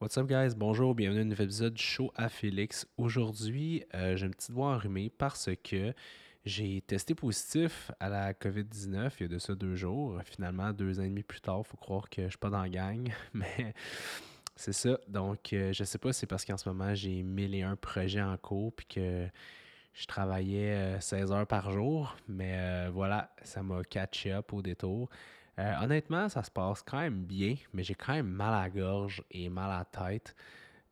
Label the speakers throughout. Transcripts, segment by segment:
Speaker 1: What's up, guys? Bonjour, bienvenue à un nouvel épisode du show à Félix. Aujourd'hui, euh, j'ai une petite voix enrhumée parce que j'ai testé positif à la COVID-19 il y a de ça deux jours. Finalement, deux ans et demi plus tard, faut croire que je suis pas dans la gang, mais c'est ça. Donc, euh, je sais pas si c'est parce qu'en ce moment, j'ai mille et un projets en cours puis que je travaillais 16 euh, heures par jour, mais voilà, ça m'a catch up au détour. Euh, honnêtement, ça se passe quand même bien, mais j'ai quand même mal à gorge et mal à la tête.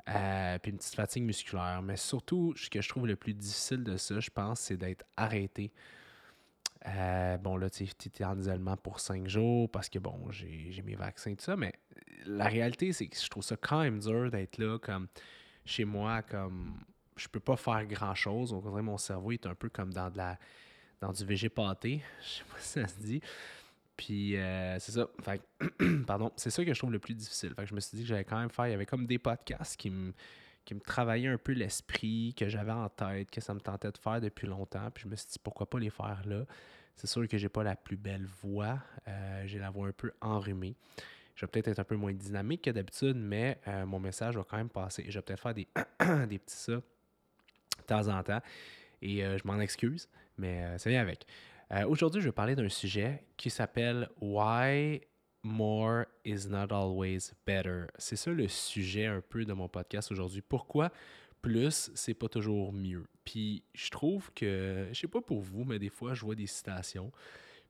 Speaker 1: Euh, puis une petite fatigue musculaire. Mais surtout, ce que je trouve le plus difficile de ça, je pense, c'est d'être arrêté. Euh, bon, là, tu es en isolement pour cinq jours parce que, bon, j'ai mes vaccins et tout ça. Mais la réalité, c'est que je trouve ça quand même dur d'être là, comme chez moi, comme je peux pas faire grand chose. Au contraire, mon cerveau est un peu comme dans de la dans du végé pâté. Je sais pas si ça se dit. Puis euh, c'est ça. Fait pardon, c'est ça que je trouve le plus difficile. Fait que je me suis dit que j'allais quand même faire. Il y avait comme des podcasts qui me qui me travaillaient un peu l'esprit, que j'avais en tête, que ça me tentait de faire depuis longtemps. Puis je me suis dit pourquoi pas les faire là? C'est sûr que j'ai pas la plus belle voix. Euh, j'ai la voix un peu enrhumée. Je vais peut-être être un peu moins dynamique que d'habitude, mais euh, mon message va quand même passer. Je vais peut-être faire des, des petits ça de temps en temps. Et je m'en excuse, mais ça vient avec. Euh, aujourd'hui, je vais parler d'un sujet qui s'appelle Why More is not always better. C'est ça le sujet un peu de mon podcast aujourd'hui. Pourquoi plus, c'est pas toujours mieux? Puis je trouve que, je sais pas pour vous, mais des fois, je vois des citations.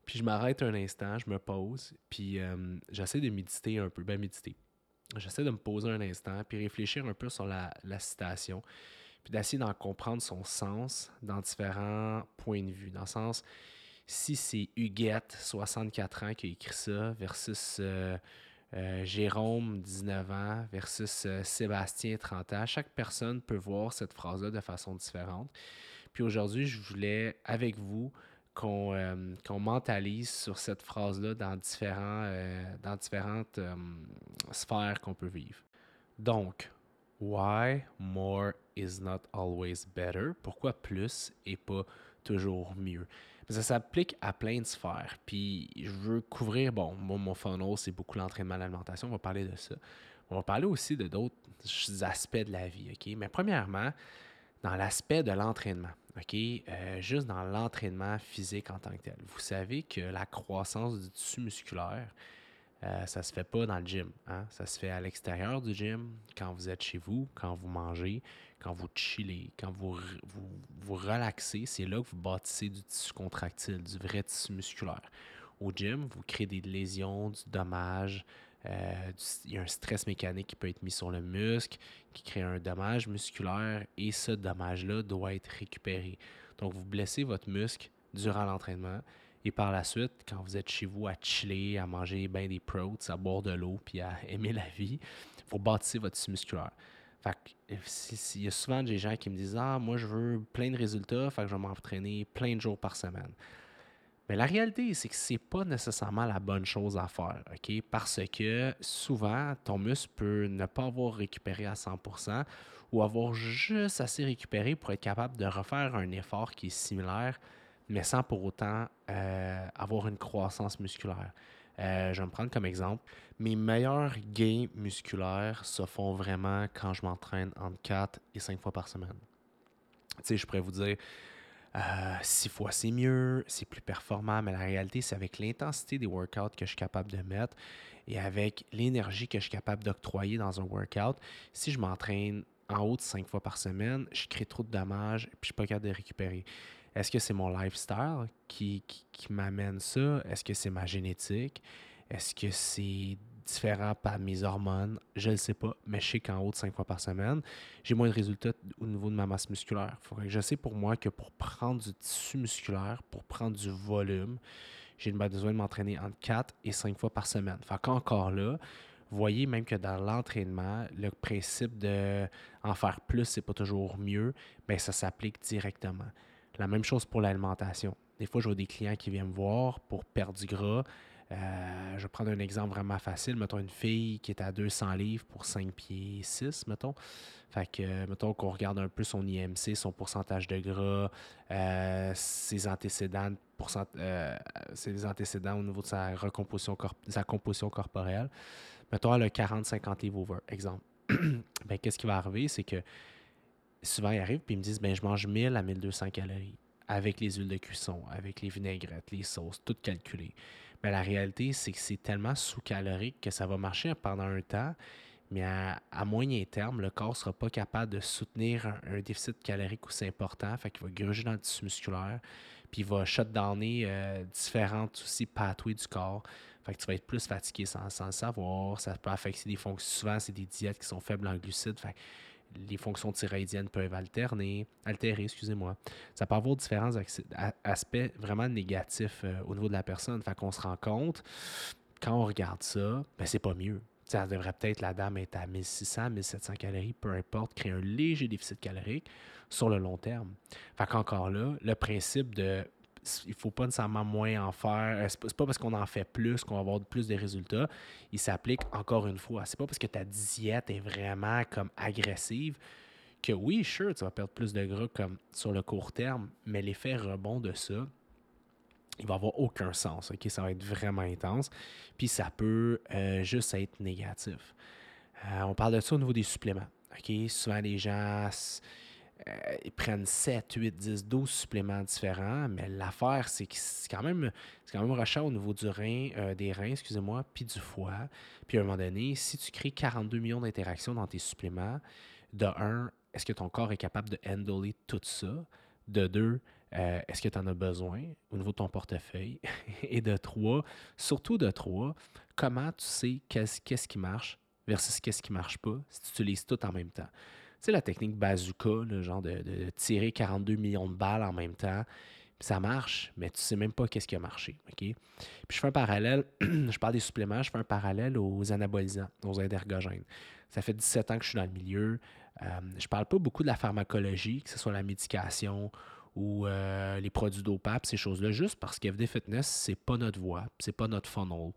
Speaker 1: Puis je m'arrête un instant, je me pose, puis euh, j'essaie de méditer un peu. Ben, méditer. J'essaie de me poser un instant, puis réfléchir un peu sur la, la citation, puis d'essayer d'en comprendre son sens dans différents points de vue. Dans le sens, si c'est Huguette, 64 ans, qui a écrit ça, versus euh, euh, Jérôme, 19 ans, versus euh, Sébastien, 30 ans, chaque personne peut voir cette phrase-là de façon différente. Puis aujourd'hui, je voulais, avec vous, qu'on mentalise sur cette phrase-là dans, différents, dans différentes sphères qu'on peut vivre. Donc, why more is not always better? Pourquoi plus et pas toujours mieux? Ça s'applique à plein de sphères. Puis je veux couvrir, bon, moi, mon funnel, c'est beaucoup l'entraînement l'alimentation. On va parler de ça. On va parler aussi de d'autres aspects de la vie, OK? Mais premièrement, dans l'aspect de l'entraînement, OK? Euh, juste dans l'entraînement physique en tant que tel. Vous savez que la croissance du tissu musculaire, euh, ça se fait pas dans le gym. Hein? Ça se fait à l'extérieur du gym, quand vous êtes chez vous, quand vous mangez, quand vous chillez, quand vous vous, relaxez. C'est là que vous bâtissez du tissu contractile, du vrai tissu musculaire. Au gym, vous créez des lésions, du dommage. Euh, il y a un stress mécanique qui peut être mis sur le muscle, qui crée un dommage musculaire, et ce dommage-là doit être récupéré. Donc, vous blessez votre muscle durant l'entraînement et par la suite, quand vous êtes chez vous à chiller, à manger bien des protes, à boire de l'eau, puis à aimer la vie, vous bâtissez votre musculaire. Fait il y a souvent des gens qui me disent Ah, moi, je veux plein de résultats, fait que je vais m'entraîner plein de jours par semaine. Mais la réalité, c'est que c'est pas nécessairement la bonne chose à faire, OK? Parce que souvent, ton muscle peut ne pas avoir récupéré à 100% ou avoir juste assez récupéré pour être capable de refaire un effort qui est similaire mais sans pour autant euh, avoir une croissance musculaire. Euh, je vais me prendre comme exemple. Mes meilleurs gains musculaires se font vraiment quand je m'entraîne entre 4 et 5 fois par semaine. Tu sais, je pourrais vous dire, euh, 6 fois c'est mieux, c'est plus performant, mais la réalité, c'est avec l'intensité des workouts que je suis capable de mettre et avec l'énergie que je suis capable d'octroyer dans un workout. Si je m'entraîne en haut de 5 fois par semaine, je crée trop de dommages et je suis pas capable de récupérer. Est-ce que c'est mon lifestyle qui, m'amène ça? Est-ce que c'est ma génétique? Est-ce que c'est différent par mes hormones? Je ne sais pas, mais je sais qu'en haut de cinq fois par semaine, j'ai moins de résultats au niveau de ma masse musculaire. je sais pour moi que pour prendre du tissu musculaire, pour prendre du volume, j'ai besoin de m'entraîner entre 4 et 5 fois par semaine. Fait qu'encore là, voyez même que dans l'entraînement, le principe de en faire plus, c'est pas toujours mieux, mais ça s'applique directement. La même chose pour l'alimentation. Des fois, vois des clients qui viennent me voir pour perdre du gras. Euh, je vais prendre un exemple vraiment facile. Mettons une fille qui est à 200 livres pour 5 pieds 6, mettons. Fait que, mettons qu'on regarde un peu son IMC, son pourcentage de gras, euh, ses antécédents, euh, antécédents au niveau de sa recomposition, sa composition corporelle. Mettons, elle a 40-50 livres over, exemple. ben, qu'est-ce qui va arriver? C'est que souvent, ils arrivent et ils me disent ben, je mange 1000 à 1200 calories avec les huiles de cuisson, avec les vinaigrettes, les sauces, tout calculé. Mais la réalité, c'est que c'est tellement sous-calorique que ça va marcher pendant un temps, mais à, moyen terme, le corps ne sera pas capable de soutenir un, déficit calorique aussi important. Fait qu'il va gruger dans le tissu musculaire, puis il va shutdowner euh, différentes aussi pathways du corps. Fait que tu vas être plus fatigué sans, le savoir. Ça peut affecter des fonctions. Souvent, c'est des diètes qui sont faibles en glucides. Les fonctions thyroïdiennes peuvent alterner, altérer, excusez-moi. Ça peut avoir différents aspects vraiment négatifs euh, au niveau de la personne. Fait qu'on se rend compte, quand on regarde ça, ben c'est pas mieux. Ça devrait peut-être, la dame être à 1600, 1700 calories, peu importe, créer un léger déficit calorique sur le long terme. Fait qu'encore là, le principe de il faut pas nécessairement moins en faire. Euh, c'est pas parce qu'on en fait plus qu'on va avoir plus de résultats. Il s'applique encore une fois. C'est pas parce que ta diète est vraiment comme agressive que oui, sure, tu vas perdre plus de gras comme sur le court terme, mais l'effet rebond de ça, il va avoir aucun sens. Ça va être vraiment intense. Puis ça peut euh, juste être négatif. Euh, on parle de ça au niveau des suppléments. ok? Souvent, les gens euh, ils prennent 7, 8, 10, 12 suppléments différents, mais l'affaire, c'est que c'est quand même c'est quand même au niveau du rein, euh, des reins, excusez-moi, puis du foie. Puis à un moment donné, si tu crées 42 millions d'interactions dans tes suppléments, de un, est-ce que ton corps est capable de handler tout ça? De deux, euh, est-ce que tu en as besoin au niveau de ton portefeuille? Et de trois, surtout de trois, comment tu sais qu'est-ce, qui marche versus qu'est-ce qui marche pas si tu utilises tout en même temps? Sais, la technique bazooka, le genre de, tirer 42 millions de balles en même temps. Ça marche, mais tu sais même pas qu'est-ce qui a marché. Puis je fais un parallèle, je parle des suppléments, je fais un parallèle aux anabolisants, aux intergogènes. Ça fait 17 ans que je suis dans le milieu. Je euh, je parle pas beaucoup de la pharmacologie, que ce soit la médication ou euh, les produits dopap, ces choses-là, juste parce qu'FD Fitness, c'est pas notre voie, c'est pas notre funnel.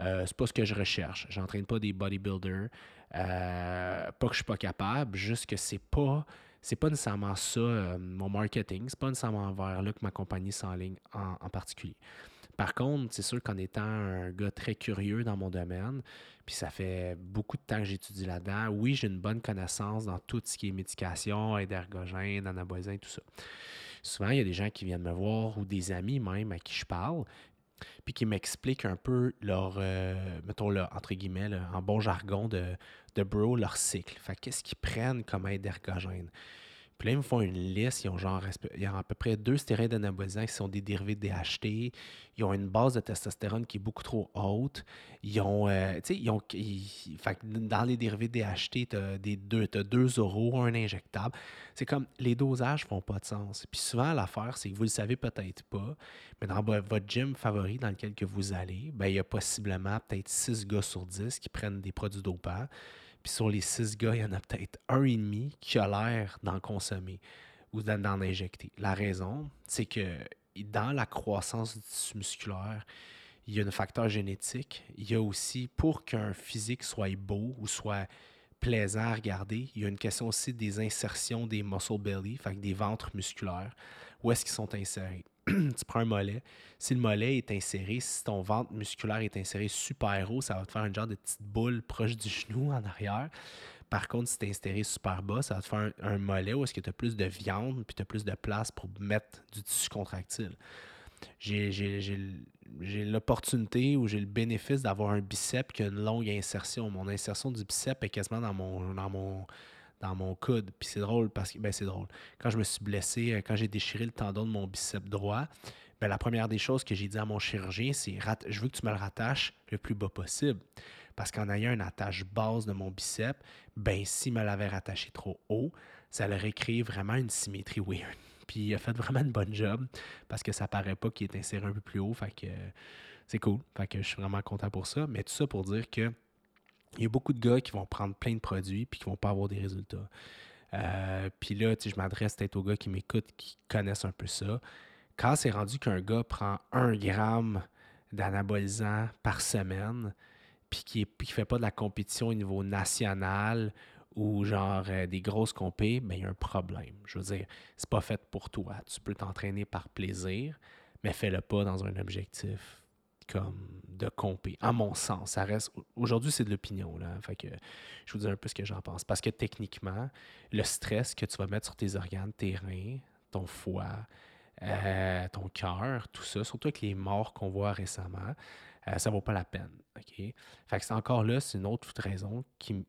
Speaker 1: Euh, c'est pas ce que je recherche. J'entraîne pas des bodybuilders. Euh, pas que je suis pas capable, juste que c'est pas c'est pas nécessairement ça euh, mon marketing, c'est pas nécessairement vers là que ma compagnie s'enligne en, en particulier. Par contre, c'est sûr qu'en étant un gars très curieux dans mon domaine, puis ça fait beaucoup de temps que j'étudie là-dedans, oui, j'ai une bonne connaissance dans tout ce qui est médication, anabolisant et tout ça. Souvent, il y a des gens qui viennent me voir ou des amis même à qui je parle, puis qui m'expliquent un peu leur, euh, mettons là, entre guillemets, en bon jargon de, de bro, leur cycle. Fait qu'est-ce qu'ils prennent comme aide ergogène? Puis là, ils me font une liste. Ils ont genre il y a à peu près deux stéroïdes anabolisants qui sont des dérivés DHT. Ils ont une base de testostérone qui est beaucoup trop haute. Ils ont, euh, tu sais, ils ont, fait dans les dérivés DHT, tu as, deux, as deux euros, un injectable. C'est comme les dosages font pas de sens. Puis souvent, l'affaire, c'est que vous le savez peut-être pas, mais dans votre gym favori dans lequel que vous allez, ben, il y a possiblement peut-être 6 gars sur 10 qui prennent des produits dopants. Sur les six gars, il y en a peut-être un et demi qui a l'air d'en consommer ou d'en injecter. La raison, c'est que dans la croissance du tissu musculaire, il y a un facteur génétique. Il y a aussi, pour qu'un physique soit beau ou soit plaisant à regarder, il y a une question aussi des insertions des muscle belly, fait des ventres musculaires. Où est-ce qu'ils sont insérés? tu prends un mollet. Si le mollet est inséré, si ton ventre musculaire est inséré super haut, ça va te faire un genre de petite boule proche du genou en arrière. Par contre, si tu es inséré super bas, ça va te faire un, mollet où est-ce que tu as plus de viande puis tu as plus de place pour mettre du tissu contractile. J'ai l'opportunité ou j'ai le bénéfice d'avoir un bicep qui a une longue insertion. Mon insertion du bicep est quasiment dans mon, dans mon, dans mon coude. Puis c'est drôle parce que, ben c'est drôle. Quand je me suis blessé, euh, quand j'ai déchiré le tendon de mon bicep droit, ben la première des choses que j'ai dit à mon chirurgien, c'est je veux que tu me le rattaches le plus bas possible. Parce qu'en ayant une attache basse de mon bicep, ben s'il me l'avait rattaché trop haut, ça aurait créé vraiment une symétrie weird. Puis il a fait vraiment une bonne job parce que ça paraît pas qu'il est inséré un peu plus haut. Fait que c'est cool. Fait que je suis vraiment content pour ça. Mais tout ça pour dire que il y a beaucoup de gars qui vont prendre plein de produits puis qui vont pas avoir des résultats. Euh, puis là, je m'adresse peut-être aux gars qui m'écoutent, qui connaissent un peu ça. Quand c'est rendu qu'un gars prend un gramme d'anabolisant par semaine, puis qui ne fait pas de la compétition au niveau national ou genre euh, des grosses compés, ben il y a un problème. Je veux dire, c'est pas fait pour toi. Tu peux t'entraîner par plaisir, mais fais-le pas dans un objectif comme de compter, à mon sens. Ça reste. Aujourd'hui, c'est de l'opinion. Là. Fait que je vous dis un peu ce que j'en pense. Parce que techniquement, le stress que tu vas mettre sur tes organes, tes reins, ton foie, euh, ton cœur, tout ça, surtout avec les morts qu'on voit récemment, euh, ça vaut pas la peine. OK? Fait que c'est encore là, c'est une autre raison qui,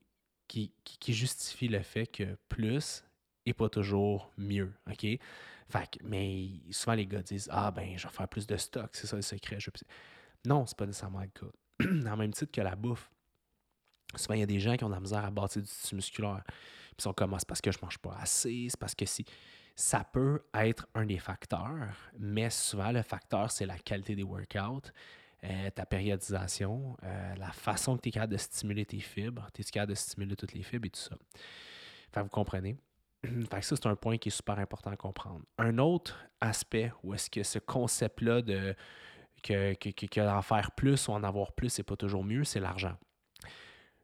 Speaker 1: qui, qui, justifie le fait que plus est pas toujours mieux. Fait que, mais souvent les gars disent Ah ben je vais faire plus de stock, c'est ça le secret. Non, c'est pas nécessairement le cas. Dans même titre que la bouffe. Souvent, il y a des gens qui ont de la misère à bâtir du tissu musculaire. Puis ils sont comme ah, parce que je mange pas assez, c'est parce que si ça peut être un des facteurs, mais souvent le facteur, c'est la qualité des workouts, euh, ta périodisation, euh, la façon que tu es capable de stimuler tes fibres, tu es capable de stimuler toutes les fibres et tout ça. Fait vous comprenez. Fait ça, c'est un point qui est super important à comprendre. Un autre aspect où est-ce que ce concept-là de que, que, faire plus ou en avoir plus, c'est pas toujours mieux, c'est l'argent.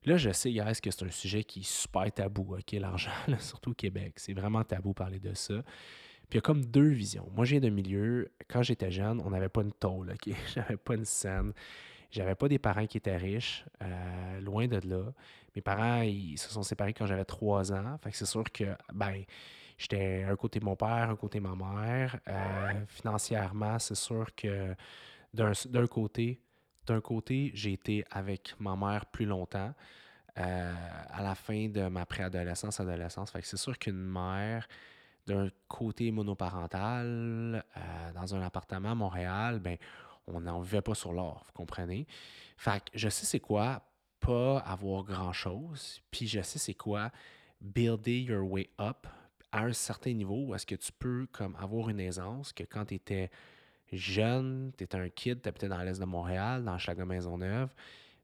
Speaker 1: Là, je sais, guys, que c'est un sujet qui est super tabou, OK, l'argent, surtout au Québec. C'est vraiment tabou parler de ça. Puis il y a comme deux visions. Moi, j'ai de milieu, quand j'étais jeune, on n'avait pas une tôle, OK? J'avais pas une scène. J'avais pas des parents qui étaient riches, euh, loin de là. Mes parents, ils se sont séparés quand j'avais trois ans. Fait que c'est sûr que, ben, j'étais un côté mon père, un côté ma mère. Euh, financièrement, c'est sûr que d'un côté, d'un côté, j'ai été avec ma mère plus longtemps. Euh, à la fin de ma préadolescence, adolescence. Fait que c'est sûr qu'une mère d'un côté monoparental, euh, dans un appartement à Montréal, ben, on n'en vivait pas sur l'or, vous comprenez? Fait que je sais c'est quoi pas avoir grand-chose, puis je sais c'est quoi builder your way up à un certain niveau où est-ce que tu peux comme avoir une aisance que quand tu étais jeune, tu étais un kid, tu habitais dans l'est de Montréal, dans Chaga Maisonneuve,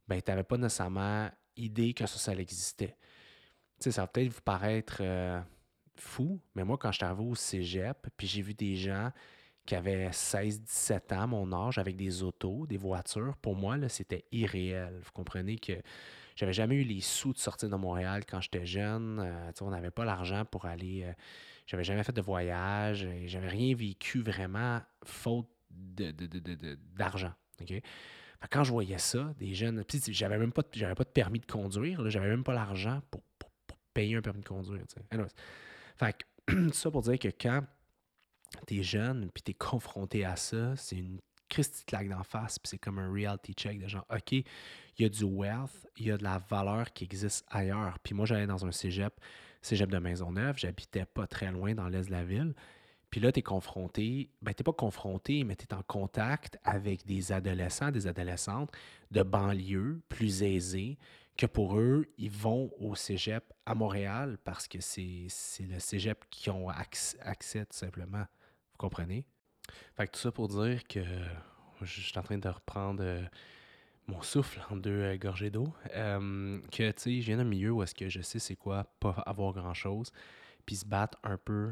Speaker 1: ben, tu n'avais pas nécessairement idée que ça, ça existait. Tu sais, ça va peut-être vous paraître euh, fou, mais moi, quand je arrivé au cégep, puis j'ai vu des gens qui avaient 16-17 ans, mon âge, avec des autos, des voitures, pour moi, c'était irréel. Vous comprenez que j'avais jamais eu les sous de sortir de Montréal quand j'étais jeune. Euh, on n'avait pas l'argent pour aller. Euh, j'avais jamais fait de voyage. J'avais rien vécu vraiment faute d'argent. De, Quand je voyais ça, des jeunes. Puis j'avais même pas, j'avais pas de permis de conduire. J'avais même pas l'argent pour, payer un permis de conduire. Fait que, tout ça pour dire que quand tu es jeune puis tu es confronté à ça, c'est une Christy claque d'en face, puis c'est comme un reality check de genre, OK, il y a du wealth, il y a de la valeur qui existe ailleurs. Puis moi, j'allais dans un cégep, cégep de Maisonneuve, j'habitais pas très loin dans l'est de la ville. Puis là, tu es confronté, ben, tu pas confronté, mais tu es en contact avec des adolescents, des adolescentes de banlieue plus aisés, que pour eux, ils vont au cégep à Montréal parce que c'est le cégep qui ont accès, tout simplement. Vous comprenez? Fait que tout ça pour dire que je suis en train de reprendre euh, mon souffle en deux euh, gorgées d'eau. Euh, que, tu sais, je viens d'un milieu où est-ce que je sais c'est quoi pas avoir grand-chose, puis se battre un peu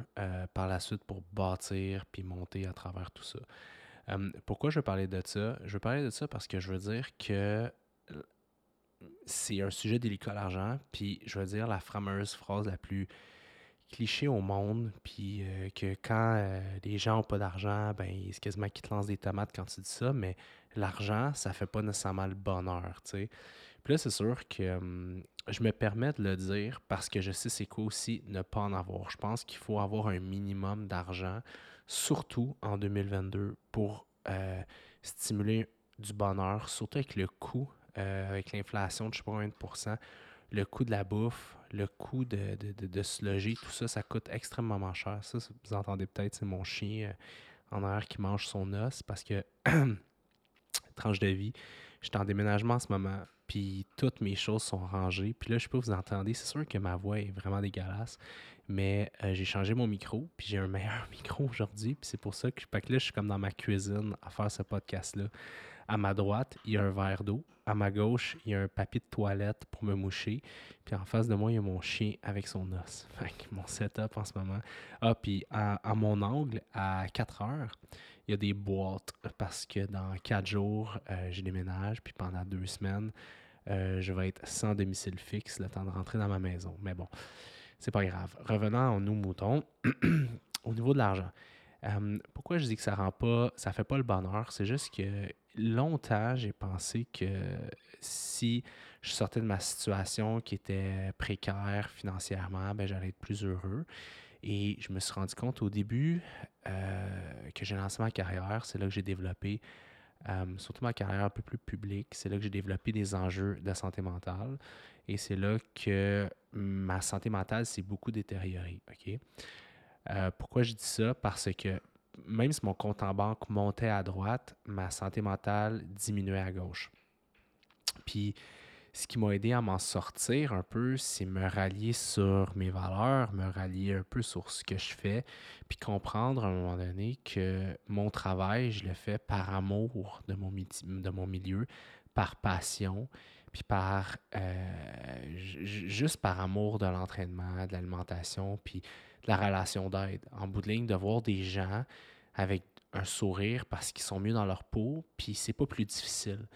Speaker 1: par la suite pour bâtir puis monter à travers tout ça. pourquoi je veux parler de ça? Je veux parler de ça parce que je veux dire que c'est un sujet délicat l'argent, puis je veux dire la fameuse phrase la plus cliché au monde, puis euh, que quand euh, les gens n'ont pas d'argent, ben c'est quasiment qu'ils te lancent des tomates quand tu dis ça, mais l'argent, ça fait pas nécessairement le bonheur, tu sais. Puis là, c'est sûr que hum, je me permets de le dire parce que je sais c'est quoi aussi ne pas en avoir. Je pense qu'il faut avoir un minimum d'argent, surtout en 2022, pour euh, stimuler du bonheur, surtout avec le coût, avec l'inflation de je sais pas combien de le coût de la bouffe, le coût de, de, se loger, tout ça, ça coûte extrêmement cher. Ça, vous entendez peut-être, c'est mon chien euh, en arrière qui mange son os parce que, tranche de vie, je suis en déménagement en ce moment, puis toutes mes choses sont rangées. Puis là, je sais pas, vous entendez, c'est sûr que ma voix est vraiment dégueulasse, mais euh, j'ai changé mon micro, puis j'ai un meilleur micro aujourd'hui, puis c'est pour ça que, que là, je suis comme dans ma cuisine à faire ce podcast-là. À ma droite, il y a un verre d'eau. À ma gauche, il y a un papier de toilette pour me moucher. Puis en face de moi, il y a mon chien avec son os. Fait mon setup en ce moment. Ah, puis à, mon angle, à 4 heures, il y a des boîtes parce que dans 4 jours, euh, je déménage. Puis pendant deux semaines, euh, je vais être sans domicile fixe le temps de rentrer dans ma maison. Mais bon, c'est pas grave. Revenons à nous moutons. Au niveau de l'argent. Euh, pourquoi je dis que ça rend pas, ça fait pas le bonheur? C'est juste que longtemps, j'ai pensé que si je sortais de ma situation qui était précaire financièrement, ben, j'allais être plus heureux. Et je me suis rendu compte au début euh, que j'ai lancé ma carrière. C'est là que j'ai développé, euh, surtout ma carrière un peu plus publique, c'est là que j'ai développé des enjeux de santé mentale. Et c'est là que ma santé mentale s'est beaucoup détériorée. OK? Euh, pourquoi je dis ça? Parce que même si mon compte en banque montait à droite, ma santé mentale diminuait à gauche. Puis ce qui m'a aidé à m'en sortir un peu, c'est me rallier sur mes valeurs, me rallier un peu sur ce que je fais, puis comprendre à un moment donné que mon travail, je le fais par amour de mon, milieu, par passion, puis par euh, juste par amour de l'entraînement, de l'alimentation, puis la relation d'aide. En bout de ligne, de voir des gens avec un sourire parce qu'ils sont mieux dans leur peau, puis c'est pas plus difficile.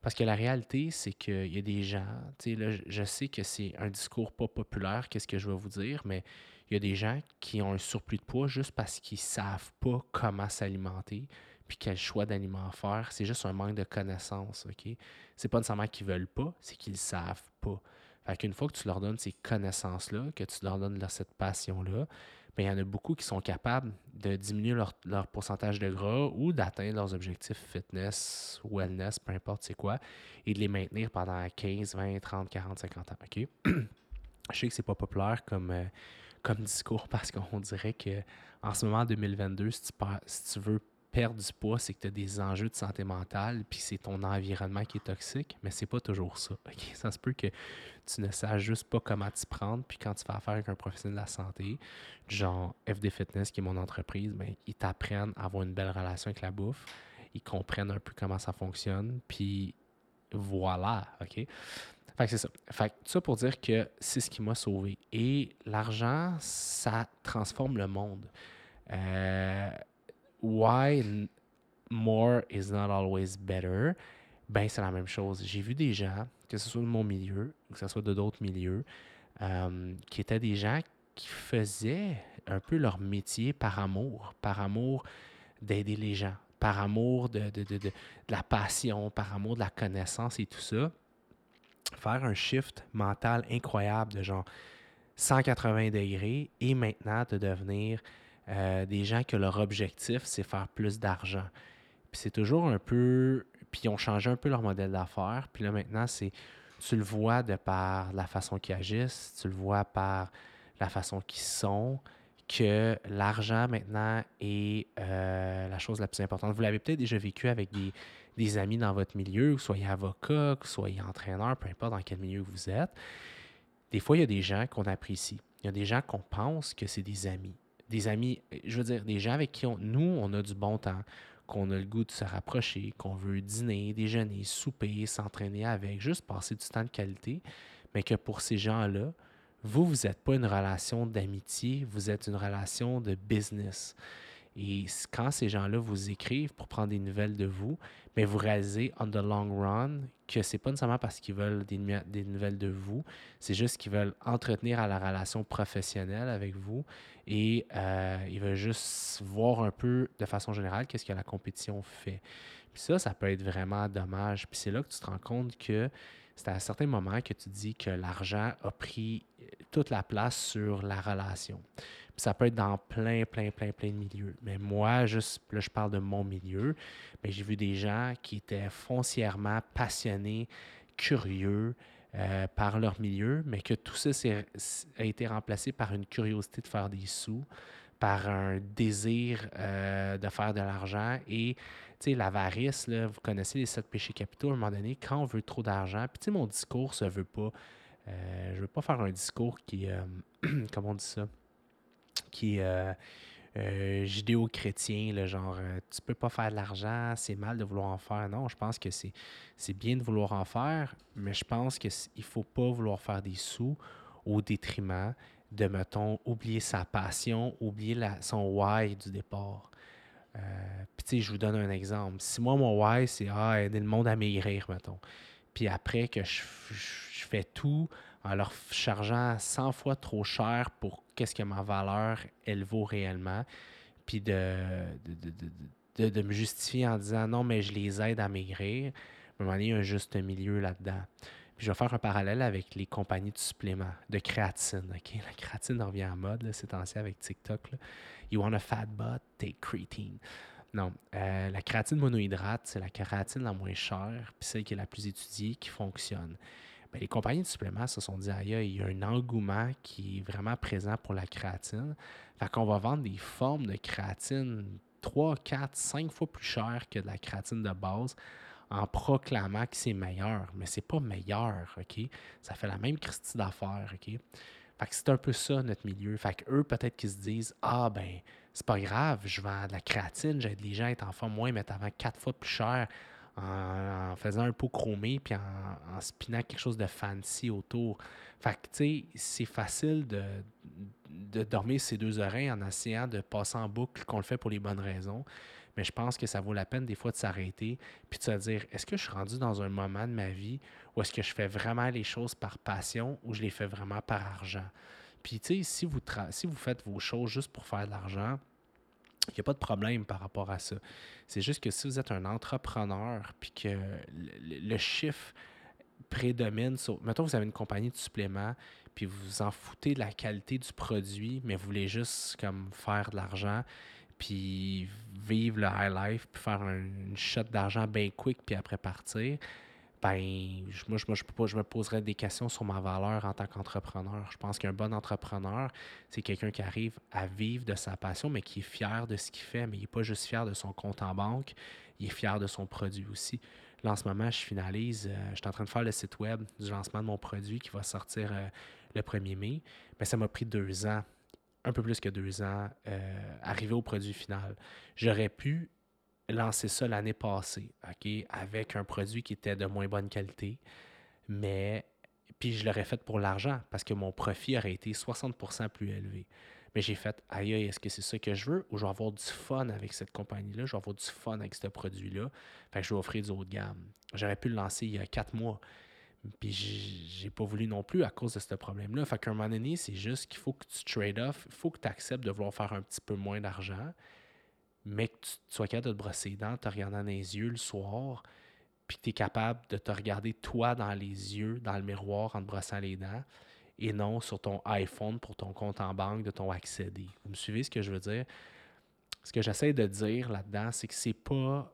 Speaker 1: Parce que la réalité, c'est qu'il y a des gens, tu sais, là, je sais que c'est un discours pas populaire, qu'est-ce que je vais vous dire, mais il y a des gens qui ont un surplus de poids juste parce qu'ils savent pas comment s'alimenter, puis quel choix d'aliments faire. C'est juste un manque de connaissances, OK? C'est pas nécessairement qu'ils veulent pas, c'est qu'ils savent pas. Fait qu'une fois que tu leur donnes ces connaissances-là, que tu leur donnes cette passion-là, il y en a beaucoup qui sont capables de diminuer leur, pourcentage de gras ou d'atteindre leurs objectifs fitness, wellness, peu importe c'est quoi, et de les maintenir pendant 15, 20, 30, 40, 50 ans. Je sais que c'est pas populaire comme, euh, comme discours parce qu'on dirait que en ce moment, en 2022, si tu, si tu veux perdre du poids, c'est que tu as des enjeux de santé mentale, puis c'est ton environnement qui est toxique, mais c'est pas toujours ça. Ça se peut que tu ne saches juste pas comment t'y prendre, puis quand tu fais affaire avec un professionnel de la santé, genre FD Fitness, qui est mon entreprise, ben, ils t'apprennent à avoir une belle relation avec la bouffe, ils comprennent un peu comment ça fonctionne, puis voilà, OK? Fait que c'est ça. Fait que ça pour dire que c'est ce qui m'a sauvé. Et l'argent, ça transforme le monde. Euh, why more is not always better, ben c'est la même chose. J'ai vu des gens, que ce soit de mon milieu, que ce soit de d'autres milieux, euh, qui étaient des gens qui faisaient un peu leur métier par amour, par amour d'aider les gens, par amour de, de, de, de, la passion, par amour de la connaissance et tout ça. Faire un shift mental incroyable de genre 180 degrés et maintenant de devenir euh, des gens que leur objectif, c'est faire plus d'argent. Puis c'est toujours un peu. Puis ils ont changé un peu leur modèle d'affaires. Puis là, maintenant, c'est. Tu le vois de par la façon qu'ils agissent, tu le vois par la façon qu'ils sont, que l'argent maintenant est euh, la chose la plus importante. Vous l'avez peut-être déjà vécu avec des, des, amis dans votre milieu, que vous soyez avocat, que vous soyez entraîneur, peu importe dans quel milieu vous êtes. Des fois, il y a des gens qu'on apprécie. Il y a des gens qu'on pense que c'est des amis des amis, je veux dire, des gens avec qui nous, on a du bon temps, qu'on a le goût de se rapprocher, qu'on veut dîner, déjeuner, souper, s'entraîner avec, juste passer du temps de qualité, mais que pour ces gens-là, vous, vous n'êtes pas une relation d'amitié, vous êtes une relation de business. Et quand ces gens-là vous écrivent pour prendre des nouvelles de vous, mais vous réalisez on the long run que c'est pas nécessairement parce qu'ils veulent des, des, nouvelles de vous, c'est juste qu'ils veulent entretenir à la relation professionnelle avec vous et euh, ils veulent juste voir un peu de façon générale qu'est-ce que la compétition fait. Puis ça, ça peut être vraiment dommage. Puis c'est là que tu te rends compte que c'est à un certain moment que tu dis que l'argent a pris toute la place sur la relation ça peut être dans plein, plein, plein, plein de milieux. Mais moi, juste là, je parle de mon milieu, mais j'ai vu des gens qui étaient foncièrement passionnés, curieux euh, par leur milieu, mais que tout ça a été remplacé par une curiosité de faire des sous, par un désir euh, de faire de l'argent. Et l'avarice, vous connaissez les sept péchés capitaux, à un moment donné, quand on veut trop d'argent, puis tu sais, mon discours, ça veut pas, euh, je veux pas faire un discours qui, comment on dit ça, qui euh, euh, judéo-chrétien, le genre euh, tu peux pas faire de l'argent, c'est mal de vouloir en faire. Non, je pense que c'est, c'est bien de vouloir en faire, mais je pense qu'il faut pas vouloir faire des sous au détriment de, mettons, oublier sa passion, oublier la, son why du départ. Puis, tu sais, je vous donne un exemple. Si moi, mon why, c'est ah, aider le monde à maigrir, mettons. Puis après que je, je fais tout en leur chargeant 100 fois trop cher pour qu'est-ce que ma valeur, elle vaut réellement. puis de, de, me justifier en disant non, mais je les aide à maigrir. À un donné, un juste milieu là-dedans. Puis je vais faire un parallèle avec les compagnies de suppléments, de créatine. La créatine revient en mode c'est ancien avec TikTok. You want a fat butt, take creatine. Non, euh, la créatine monohydrate, c'est la créatine la moins chère, puis celle qui est la plus étudiée, qui fonctionne. Ben, les compagnies de suppléments se sont dit, aïe, il y a un engouement qui est vraiment présent pour la créatine. Fait qu'on va vendre des formes de créatine 3, 4, 5 fois plus chères que de la créatine de base en proclamant que c'est meilleur. Mais c'est pas meilleur, OK? Ça fait la même Christie d'affaires, OK? Fait que c'est un peu ça, notre milieu. Fait que eux, peut-être qu'ils se disent, ah, ben, c'est pas grave, je vends de la créatine, j'aide les gens à être en forme moins, mais avant quatre fois plus cher en, faisant un pot chromé puis en, spinant quelque chose de fancy autour. Fait que, tu sais, c'est facile de, dormir ses deux oreilles en essayant de passer en boucle qu'on le fait pour les bonnes raisons. Mais je pense que ça vaut la peine des fois de s'arrêter puis de se dire est-ce que je suis rendu dans un moment de ma vie où est-ce que je fais vraiment les choses par passion ou je les fais vraiment par argent? Puis, tu sais, si si vous faites vos choses juste pour faire de l'argent, il n'y a pas de problème par rapport à ça. C'est juste que si vous êtes un entrepreneur, puis que le, chiffre prédomine sur. Mettons, vous avez une compagnie de suppléments, puis vous vous en foutez de la qualité du produit, mais vous voulez juste comme faire de l'argent, puis vivre le high life, puis faire une shot d'argent bien quick, puis après partir ben, moi, je, me poserais des questions sur ma valeur en tant qu'entrepreneur. Je pense qu'un bon entrepreneur, c'est quelqu'un qui arrive à vivre de sa passion, mais qui est fier de ce qu'il fait, mais il n'est pas juste fier de son compte en banque, il est fier de son produit aussi. Là, en ce moment, je finalise, euh, je suis en train de faire le site web du lancement de mon produit qui va sortir euh, le 1er mai. Mais ça m'a pris deux ans, un peu plus que deux ans, euh, arriver au produit final. J'aurais pu lancé ça l'année passée, OK, avec un produit qui était de moins bonne qualité, mais puis je l'aurais fait pour l'argent parce que mon profit aurait été 60% plus élevé. Mais j'ai fait, aïe, est-ce que c'est ça que je veux? Ou je vais avoir du fun avec cette compagnie-là, je vais avoir du fun avec ce produit-là, fait que je vais offrir du haut de gamme. J'aurais pu le lancer il y a quatre mois, puis j'ai pas voulu non plus à cause de ce problème-là. Fait qu'à un moment donné, c'est juste qu'il faut que tu trade off, il faut que tu acceptes de vouloir faire un petit peu moins d'argent, mais que tu sois capable de te brosser les dents, te regarder dans les yeux le soir, puis que tu es capable de te regarder toi dans les yeux, dans le miroir en te brossant les dents, et non sur ton iPhone pour ton compte en banque de ton accéder. Vous me suivez ce que je veux dire? Ce que j'essaie de dire là-dedans, c'est que c'est pas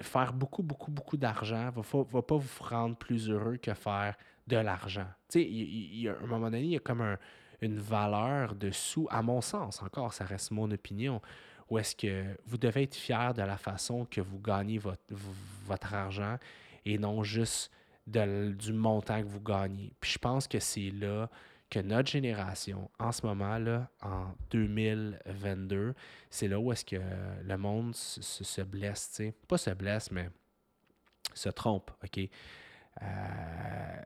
Speaker 1: faire beaucoup, beaucoup, beaucoup d'argent va, va pas vous rendre plus heureux que faire de l'argent. Tu sais, il, y a, à un moment donné, il y a comme une valeur dessous, à mon sens, encore, ça reste mon opinion, ou est-ce que vous devez être fier de la façon que vous gagnez votre, votre argent et non juste du montant que vous gagnez. Puis je pense que c'est là que notre génération, en ce moment-là, en 2022, c'est là où est-ce que le monde se, se, blesse, tu sais. Pas se blesse, mais se trompe, OK? Euh,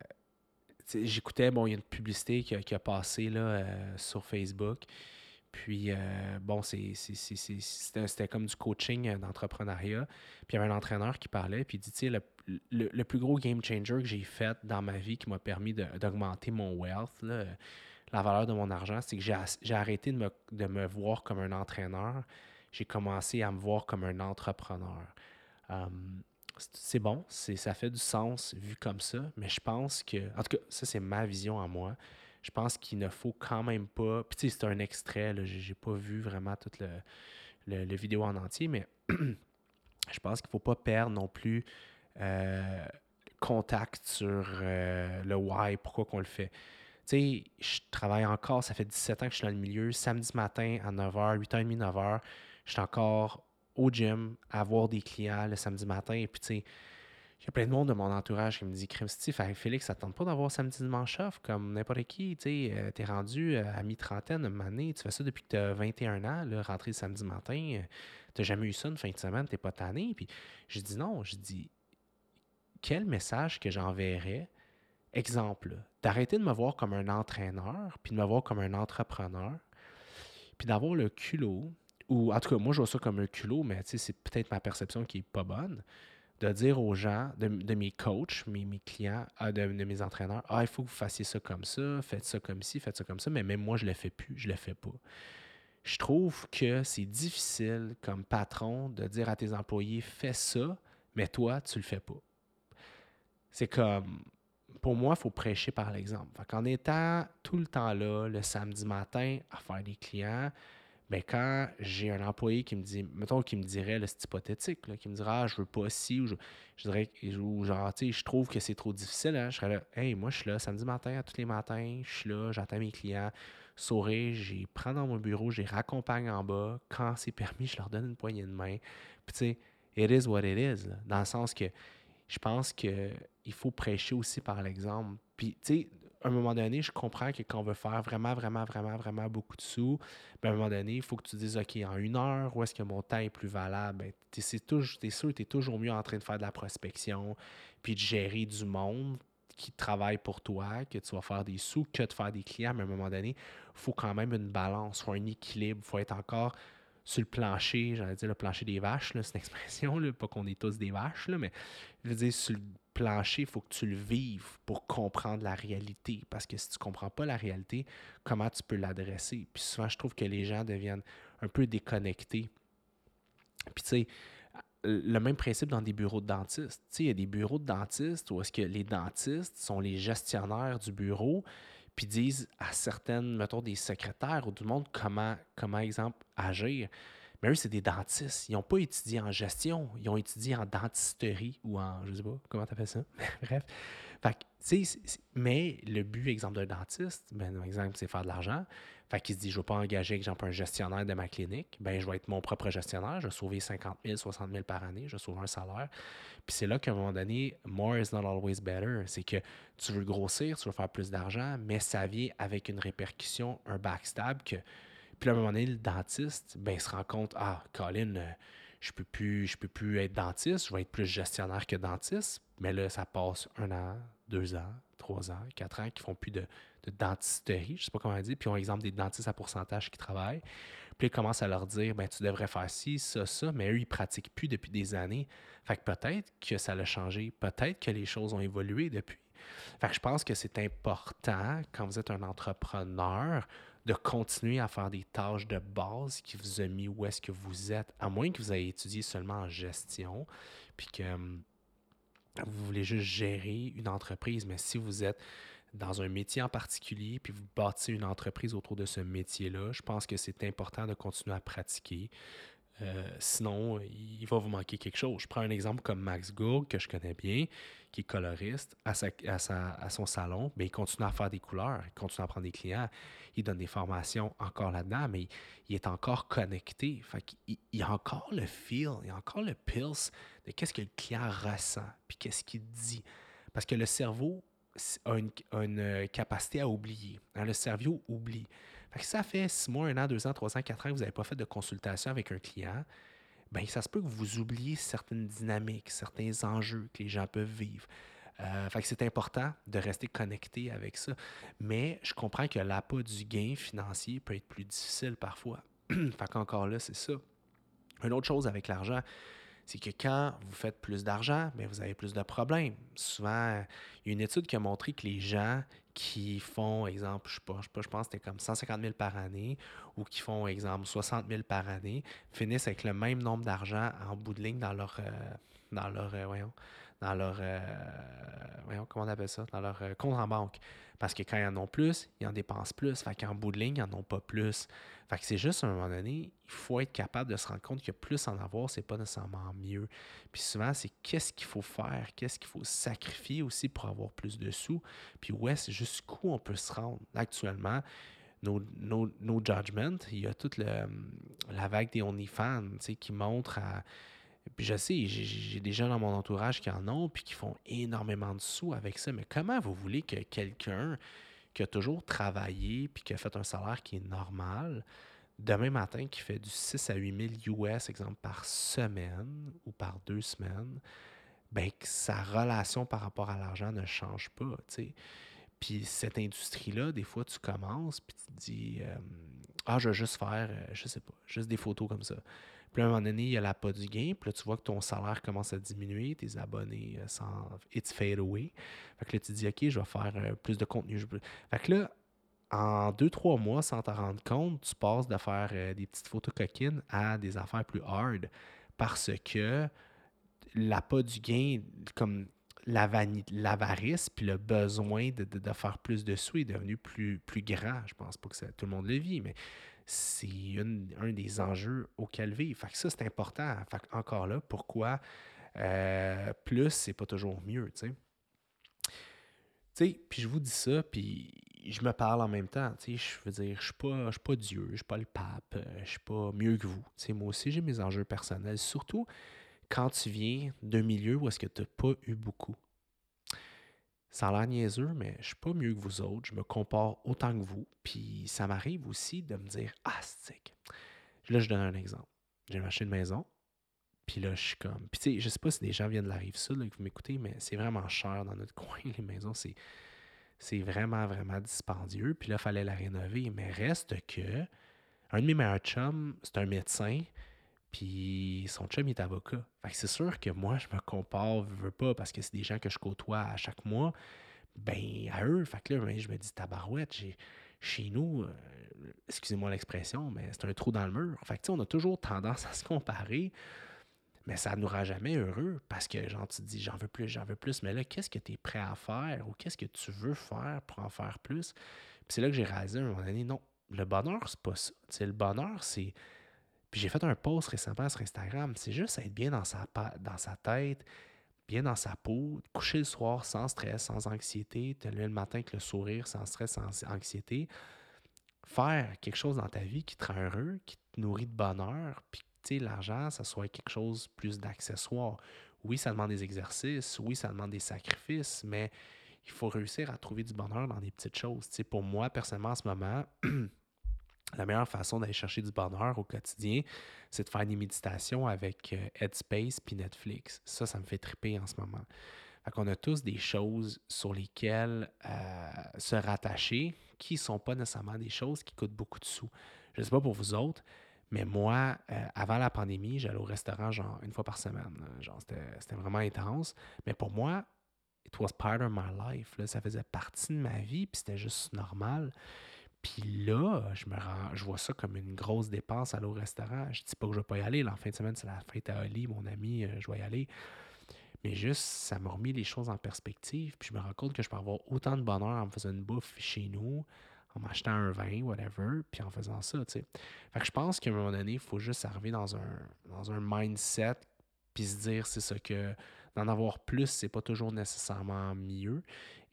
Speaker 1: j'écoutais, bon, il y a une publicité qui a, qui a passé là, euh, sur Facebook. Puis, euh, bon, c'était comme du coaching euh, d'entrepreneuriat. Puis, il y avait un entraîneur qui parlait, puis il dit, tu sais, le, le, plus gros game changer que j'ai fait dans ma vie qui m'a permis d'augmenter mon wealth, la valeur de mon argent, c'est que j'ai arrêté de me, de me, voir comme un entraîneur. J'ai commencé à me voir comme un entrepreneur. Hum, c'est bon, ça fait du sens vu comme ça, mais je pense que, en tout cas, ça, c'est ma vision à moi je pense qu'il ne faut quand même pas. Puis, tu sais, c'est un extrait, je n'ai pas vu vraiment toute le, le, vidéo en entier, mais je pense qu'il ne faut pas perdre non plus euh, contact sur euh, le why, pourquoi qu'on le fait. Tu sais, je travaille encore, ça fait 17 ans que je suis dans le milieu. Samedi matin à 9h, 8h30, 9h, je suis encore au gym à voir des clients le samedi matin. Et puis, tu sais, a plein de monde de mon entourage qui me dit Crime Steve, Félix, ça tente pas d'avoir samedi dimanche off comme n'importe qui. Tu euh, es rendu euh, à mi-trentaine, une année, tu fais ça depuis que tu as 21 ans, là, rentrer samedi matin. Euh, tu jamais eu ça une fin de semaine, tu n'es pas tanné. Puis je dis non, je dis quel message que j'enverrais Exemple, d'arrêter de me voir comme un entraîneur, puis de me voir comme un entrepreneur, puis d'avoir le culot, ou en tout cas, moi, je vois ça comme un culot, mais c'est peut-être ma perception qui n'est pas bonne de dire aux gens, de, mes coachs, mes, mes clients, ah, de, mes entraîneurs, ah, il faut que vous fassiez ça comme ça, faites ça comme ci, faites ça comme ça, mais même moi, je ne le fais plus, je ne le fais pas. je trouve que c'est difficile comme patron de dire à tes employés fais ça, mais toi, tu le fais pas. C'est comme pour moi, il faut prêcher par l'exemple. En étant tout le temps là, le samedi matin, à faire des clients, ben quand j'ai un employé qui me dit, mettons, qui me dirait, c'est hypothétique, qui me dira, ah, je veux pas ci, ou je, dirais, ou genre, tu sais, je trouve que c'est trop difficile, hein, je serais là, hey, moi, je suis là samedi matin, à tous les matins, je suis là, j'attends mes clients, sourire, j'ai prends dans mon bureau, j'ai raccompagne en bas, quand c'est permis, je leur donne une poignée de main. Puis, tu sais, it is what it is, dans le sens que je pense qu'il faut prêcher aussi par l'exemple. Puis, tu sais, à un moment donné, je comprends que quand on veut faire vraiment, vraiment, vraiment, vraiment beaucoup de sous, ben, à un moment donné, il faut que tu dises, OK, en une heure, où est-ce que mon temps est plus valable? Ben, tu es, sûr, tu es toujours mieux en train de faire de la prospection, puis de gérer du monde qui travaille pour toi, que tu vas faire des sous, que de faire des clients. Mais à un moment donné, il faut quand même une balance, il faut un équilibre, il faut être encore sur le plancher, j'allais dire le plancher des vaches, c'est une expression, pas qu'on est tous des vaches, là, mais je veux dire, sur le plancher, il faut que tu le vives pour comprendre la réalité. Parce que si tu ne comprends pas la réalité, comment tu peux l'adresser? Puis souvent, je trouve que les gens deviennent un peu déconnectés. Puis tu sais, le même principe dans des bureaux de dentistes. Tu sais, il y a des bureaux de dentistes où est-ce que les dentistes sont les gestionnaires du bureau, puis disent à certaines, mettons, des secrétaires ou du monde comment, comment exemple, agir. Mais eux, c'est des dentistes. Ils n'ont pas étudié en gestion, ils ont étudié en dentisterie ou en, je sais pas, comment tu fait ça? Bref. Fait mais le but, exemple d'un dentiste, ben, exemple, c'est faire de l'argent. Fait qu'il se dit, je ne veux pas engager, exemple, un gestionnaire de ma clinique. Ben, je vais être mon propre gestionnaire. Je vais sauver 50 000, 60 000 par année. Je vais sauver un salaire. Puis c'est là qu'à un moment donné, more is not always better. C'est que tu veux grossir, tu veux faire plus d'argent, mais ça vient avec une répercussion, un backstab que. Puis à un moment donné, le dentiste, ben, se rend compte, ah, Colin, euh, je peux plus, je peux plus être dentiste, je vais être plus gestionnaire que dentiste. Mais là, ça passe un an, deux ans, trois ans, quatre ans qui font plus de, de dentisterie, je sais pas comment dire, puis ils ont exemple des dentistes à pourcentage qui travaillent. Puis ils commencent à leur dire ben tu devrais faire ci, ça, ça, mais eux, ils pratiquent plus depuis des années. Fait que peut-être que ça a changé, peut-être que les choses ont évolué depuis. Fait que je pense que c'est important quand vous êtes un entrepreneur de continuer à faire des tâches de base qui vous a mis où est-ce que vous êtes, à moins que vous ayez étudié seulement en gestion, puis que hum, vous voulez juste gérer une entreprise, mais si vous êtes dans un métier en particulier, puis vous bâtissez une entreprise autour de ce métier-là, je pense que c'est important de continuer à pratiquer. Euh, sinon, il va vous manquer quelque chose. Je prends un exemple comme Max Gould, que je connais bien, qui est coloriste, à, à, son salon, mais il continue à faire des couleurs, il continue à prendre des clients, il donne des formations encore là-dedans, mais il, est encore connecté. Fait il, il, a encore le feel, il a encore le pulse de qu'est-ce que le client ressent, puis qu'est-ce qu'il dit. Parce que le cerveau a une, capacité à oublier. Hein, le cerveau oublie. Fait que ça fait six mois, un an, deux ans, trois ans, quatre ans que vous n'avez pas fait de consultation avec un client, bien, ça se peut que vous oubliez certaines dynamiques, certains enjeux que les gens peuvent vivre. Euh, fait que c'est important de rester connecté avec ça. Mais je comprends que l'appât du gain financier peut être plus difficile parfois. fait qu'encore là, c'est ça. Une autre chose avec l'argent, c'est que quand vous faites plus d'argent, bien, vous avez plus de problèmes. Souvent, il y a une étude qui a montré que les gens qui font, exemple, je sais pas, je, pense que c'était comme 150 000 par année ou qui font, exemple, 60 000 par année, finissent avec le même nombre d'argent en bout de ligne dans leur, euh, dans leur, euh, euh, comment on appelle ça, dans leur compte en banque. Parce que quand ils en ont plus, ils en dépensent plus. Fait qu'en bout de ligne, ils n'en ont pas plus. Fait que c'est juste à un moment donné, il faut être capable de se rendre compte que plus en avoir, c'est pas nécessairement mieux. Puis souvent, c'est qu'est-ce qu'il faut faire, qu'est-ce qu'il faut sacrifier aussi pour avoir plus de sous. Puis ouais, c'est jusqu'où on peut se rendre. Actuellement, nos, nos, judgments, il y a toute la vague des OnlyFans qui montre à puis je sais, j'ai des gens dans mon entourage qui en ont, puis qui font énormément de sous avec ça. Mais comment vous voulez que quelqu'un qui a toujours travaillé, puis qui a fait un salaire qui est normal, demain matin, qui fait du 6 à 8 000 US, exemple, par semaine ou par deux semaines, ben que sa relation par rapport à l'argent ne change pas, tu sais? Puis cette industrie-là, des fois, tu commences, puis tu te dis, euh, ah, je vais juste faire, euh, je sais pas, juste des photos comme ça. Puis à un moment donné, il y a la pas du gain. Puis là, tu vois que ton salaire commence à diminuer, tes abonnés euh, sans It's fade away. Fait que là, tu dis, OK, je vais faire euh, plus de contenu. Fait que là, en deux, trois mois, sans t'en rendre compte, tu passes de faire euh, des petites photos coquines à des affaires plus hard parce que l'appât du gain, comme l'avarice, puis le besoin de, faire plus de sous est devenu plus, plus grand. Je pense pas que tout le monde le vit, mais c'est un des enjeux auxquels vivre. Fait que ça, c'est important. Fait encore là, pourquoi euh, plus, c'est pas toujours mieux, tu sais. puis je vous dis ça, puis je me parle en même temps, je veux dire, je suis pas, suis pas Dieu, je suis pas le pape, euh, je suis pas mieux que vous. Tu sais, moi aussi, j'ai mes enjeux personnels, surtout quand tu viens d'un milieu où est-ce que tu n'as pas eu beaucoup. Ça a l'air niaiseux, mais je suis pas mieux que vous autres. Je me compare autant que vous. Puis ça m'arrive aussi de me dire Ah, c'est Là, je donne un exemple. J'ai acheté une maison. Puis là, je suis comme. Puis tu sais, je sais pas si des gens viennent de la rive sud que vous m'écoutez, mais c'est vraiment cher dans notre coin, les maisons. C'est, c'est vraiment, vraiment dispendieux. Puis là, il fallait la rénover. Mais reste que. Un de mes meilleurs chums, c'est un médecin. Puis son chum est avocat. Fait que c'est sûr que moi, je me compare, je veux pas, parce que c'est des gens que je côtoie à chaque mois. Ben, à eux, fait que là, ben, je me dis, tabarouette, chez nous, euh, excusez-moi l'expression, mais c'est un trou dans le mur. Fait que on a toujours tendance à se comparer, mais ça ne nous rend jamais heureux parce que, genre, tu te dis, j'en veux plus, j'en veux plus. Mais là, qu'est-ce que tu es prêt à faire ou qu'est-ce que tu veux faire pour en faire plus? Puis c'est là que j'ai réalisé à un moment donné, non, le bonheur, c'est pas ça. le bonheur, c'est puis j'ai fait un post récemment sur Instagram. C'est juste être bien dans sa, dans sa tête, bien dans sa peau, coucher le soir sans stress, sans anxiété, te lever le matin avec le sourire, sans stress, sans anxiété. Faire quelque chose dans ta vie qui te rend heureux, qui te nourrit de bonheur, puis que l'argent, ça soit quelque chose plus d'accessoire. Oui, ça demande des exercices, oui, ça demande des sacrifices, mais il faut réussir à trouver du bonheur dans des petites choses. pour moi, personnellement, en ce moment, la meilleure façon d'aller chercher du bonheur au quotidien, c'est de faire des méditations avec euh, Headspace puis Netflix. Ça, ça me fait triper en ce moment. Fait qu'on a tous des choses sur lesquelles euh, se rattacher qui ne sont pas nécessairement des choses qui coûtent beaucoup de sous. Je ne sais pas pour vous autres, mais moi, euh, avant la pandémie, j'allais au restaurant genre une fois par semaine. C'était vraiment intense. Mais pour moi, it was part of my life. Ça faisait partie de ma vie, puis c'était juste normal. Puis là, je me rends, je vois ça comme une grosse dépense aller au restaurant. Je dis pas que je vais pas y aller. en fin de semaine, c'est la fête à Oli, mon ami, euh, je vais y aller. Mais juste, ça m'a remis les choses en perspective. Puis je me rends compte que je peux avoir autant de bonheur en me faisant une bouffe chez nous, en m'achetant un vin, whatever, puis en faisant ça, tu sais. Fait que je pense qu'à un moment donné, il faut juste arriver dans un, dans un mindset, puis se dire, c'est ça que d'en avoir plus, c'est pas toujours nécessairement mieux.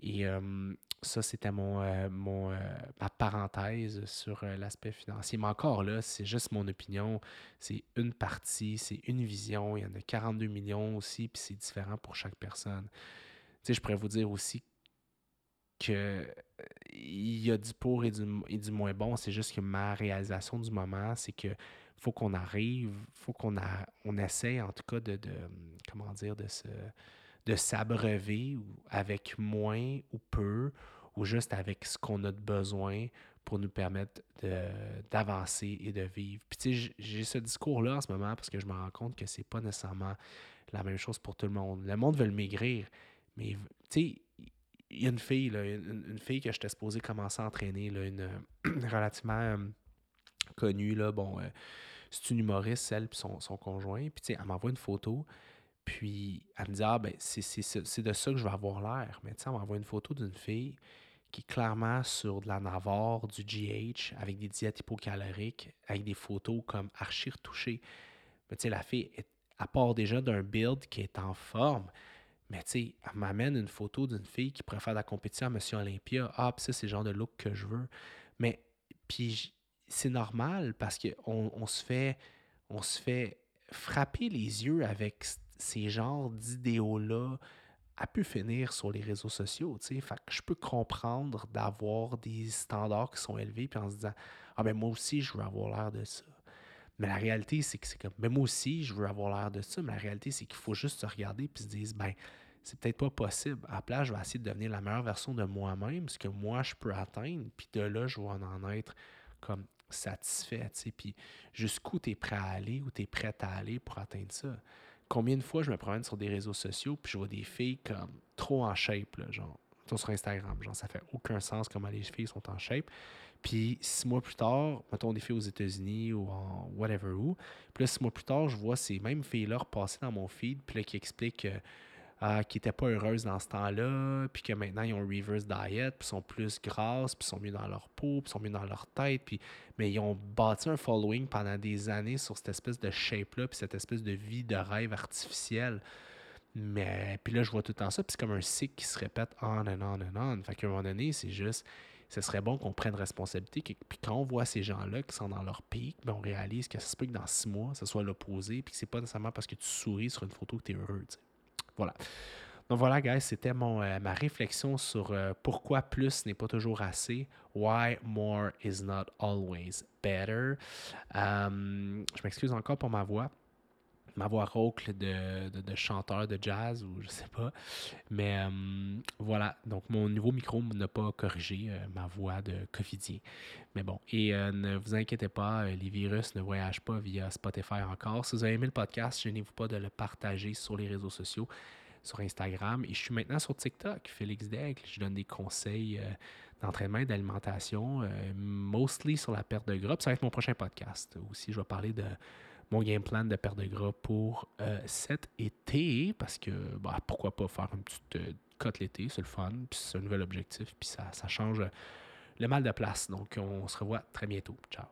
Speaker 1: Et euh, ça, c'était mon, euh, mon euh, ma parenthèse sur l'aspect financier. Mais encore là, c'est juste mon opinion. C'est une partie, c'est une vision. Il y en a 42 millions aussi, puis c'est différent pour chaque personne. Tu sais, je pourrais vous dire aussi que il y a du pour et du, et du moins bon. C'est juste que ma réalisation du moment, c'est que faut qu'on arrive, faut qu'on on essaie en tout cas de, de comment dire, de se de s'abreuver avec moins ou peu, ou juste avec ce qu'on a de besoin pour nous permettre d'avancer et de vivre. Puis tu sais, j'ai ce discours-là en ce moment parce que je me rends compte que c'est pas nécessairement la même chose pour tout le monde. Le monde veut le maigrir, mais tu sais, il y a une fille, là, une, fille que j'étais supposé commencer à entraîner, là, une relativement euh, connue, là, bon, euh, c'est une humoriste, elle, puis son, son conjoint, puis tu sais, elle m'envoie une photo, puis elle me dit Ah, ben, c'est de ça que je vais avoir l'air. Mais tu sais, on m'envoie une photo d'une fille qui est clairement sur de la Navarre, du GH, avec des diètes hypocaloriques, avec des photos comme archi retouchées. Mais tu sais, la fille, à part déjà d'un build qui est en forme, mais tu sais, elle m'amène une photo d'une fille qui préfère la compétition à Monsieur Olympia. Ah, ça, c'est le genre de look que je veux. Mais, puis c'est normal parce qu'on on se fait, se fait frapper les yeux avec ces genres d'idéaux-là a pu finir sur les réseaux sociaux. Fait que je peux comprendre d'avoir des standards qui sont élevés puis en se disant Ah ben moi aussi je veux avoir l'air de ça. Mais la réalité, c'est que c'est comme ben moi aussi je veux avoir l'air de ça, mais la réalité, c'est qu'il faut juste se regarder puis se dire ben c'est peut-être pas possible. À la place, je vais essayer de devenir la meilleure version de moi-même, ce que moi je peux atteindre, puis de là, je vais en être comme satisfait. Puis jusqu'où tu es prêt à aller ou tu es prête à aller pour atteindre ça? Combien de fois je me promène sur des réseaux sociaux puis je vois des filles comme trop en shape, là, genre sur Instagram. Genre, ça fait aucun sens comment les filles sont en shape. Puis six mois plus tard, mettons des filles aux États-Unis ou en whatever où. Puis là, six mois plus tard, je vois ces mêmes filles-là repasser dans mon feed, puis là, qui expliquent euh, qu'ils n'étaient pas heureuses dans ce temps-là, puis que maintenant, ils ont un reverse diet, puis sont plus grasses, puis sont mieux dans leur peau, puis sont mieux dans leur tête. Puis... Mais ils ont bâti un following pendant des années sur cette espèce de shape-là, puis cette espèce de vie de rêve artificiel. Mais puis là, je vois tout le temps ça, puis c'est comme un cycle qui se répète on and on and on. Fait qu'à un moment donné, c'est juste, ce serait bon qu'on prenne responsabilité. Puis quand on voit ces gens-là qui sont dans leur pic, ben on réalise que ça se peut que dans six mois, ce soit l'opposé, puis que c'est pas nécessairement parce que tu souris sur une photo que tu es heureux. Voilà. Donc voilà, guys, c'était mon, euh, ma réflexion sur euh, pourquoi plus n'est pas toujours assez. Why more is not always better. Euh, je m'excuse encore pour ma voix ma voix rauque de, de, chanteur de jazz ou je sais pas. Mais euh, voilà, donc mon nouveau micro n'a pas corrigé euh, ma voix de covidien. Mais bon, et euh, ne vous inquiétez pas, les virus ne voyagent pas via Spotify encore. Si vous avez aimé le podcast, je vous pas de le partager sur les réseaux sociaux, sur Instagram. Et je suis maintenant sur TikTok, Félix Daigle. Je donne des conseils d'entraînement et d'alimentation, mostly sur la perte de gras. ça va être mon prochain podcast. Aussi, je vais parler de mon game plan de perte de gras pour euh, cet été parce que bah, pourquoi pas faire une petite euh, cote l'été, c'est le fun, puis c'est un nouvel objectif, puis ça, ça change le mal de place. Donc on se revoit très bientôt. Ciao.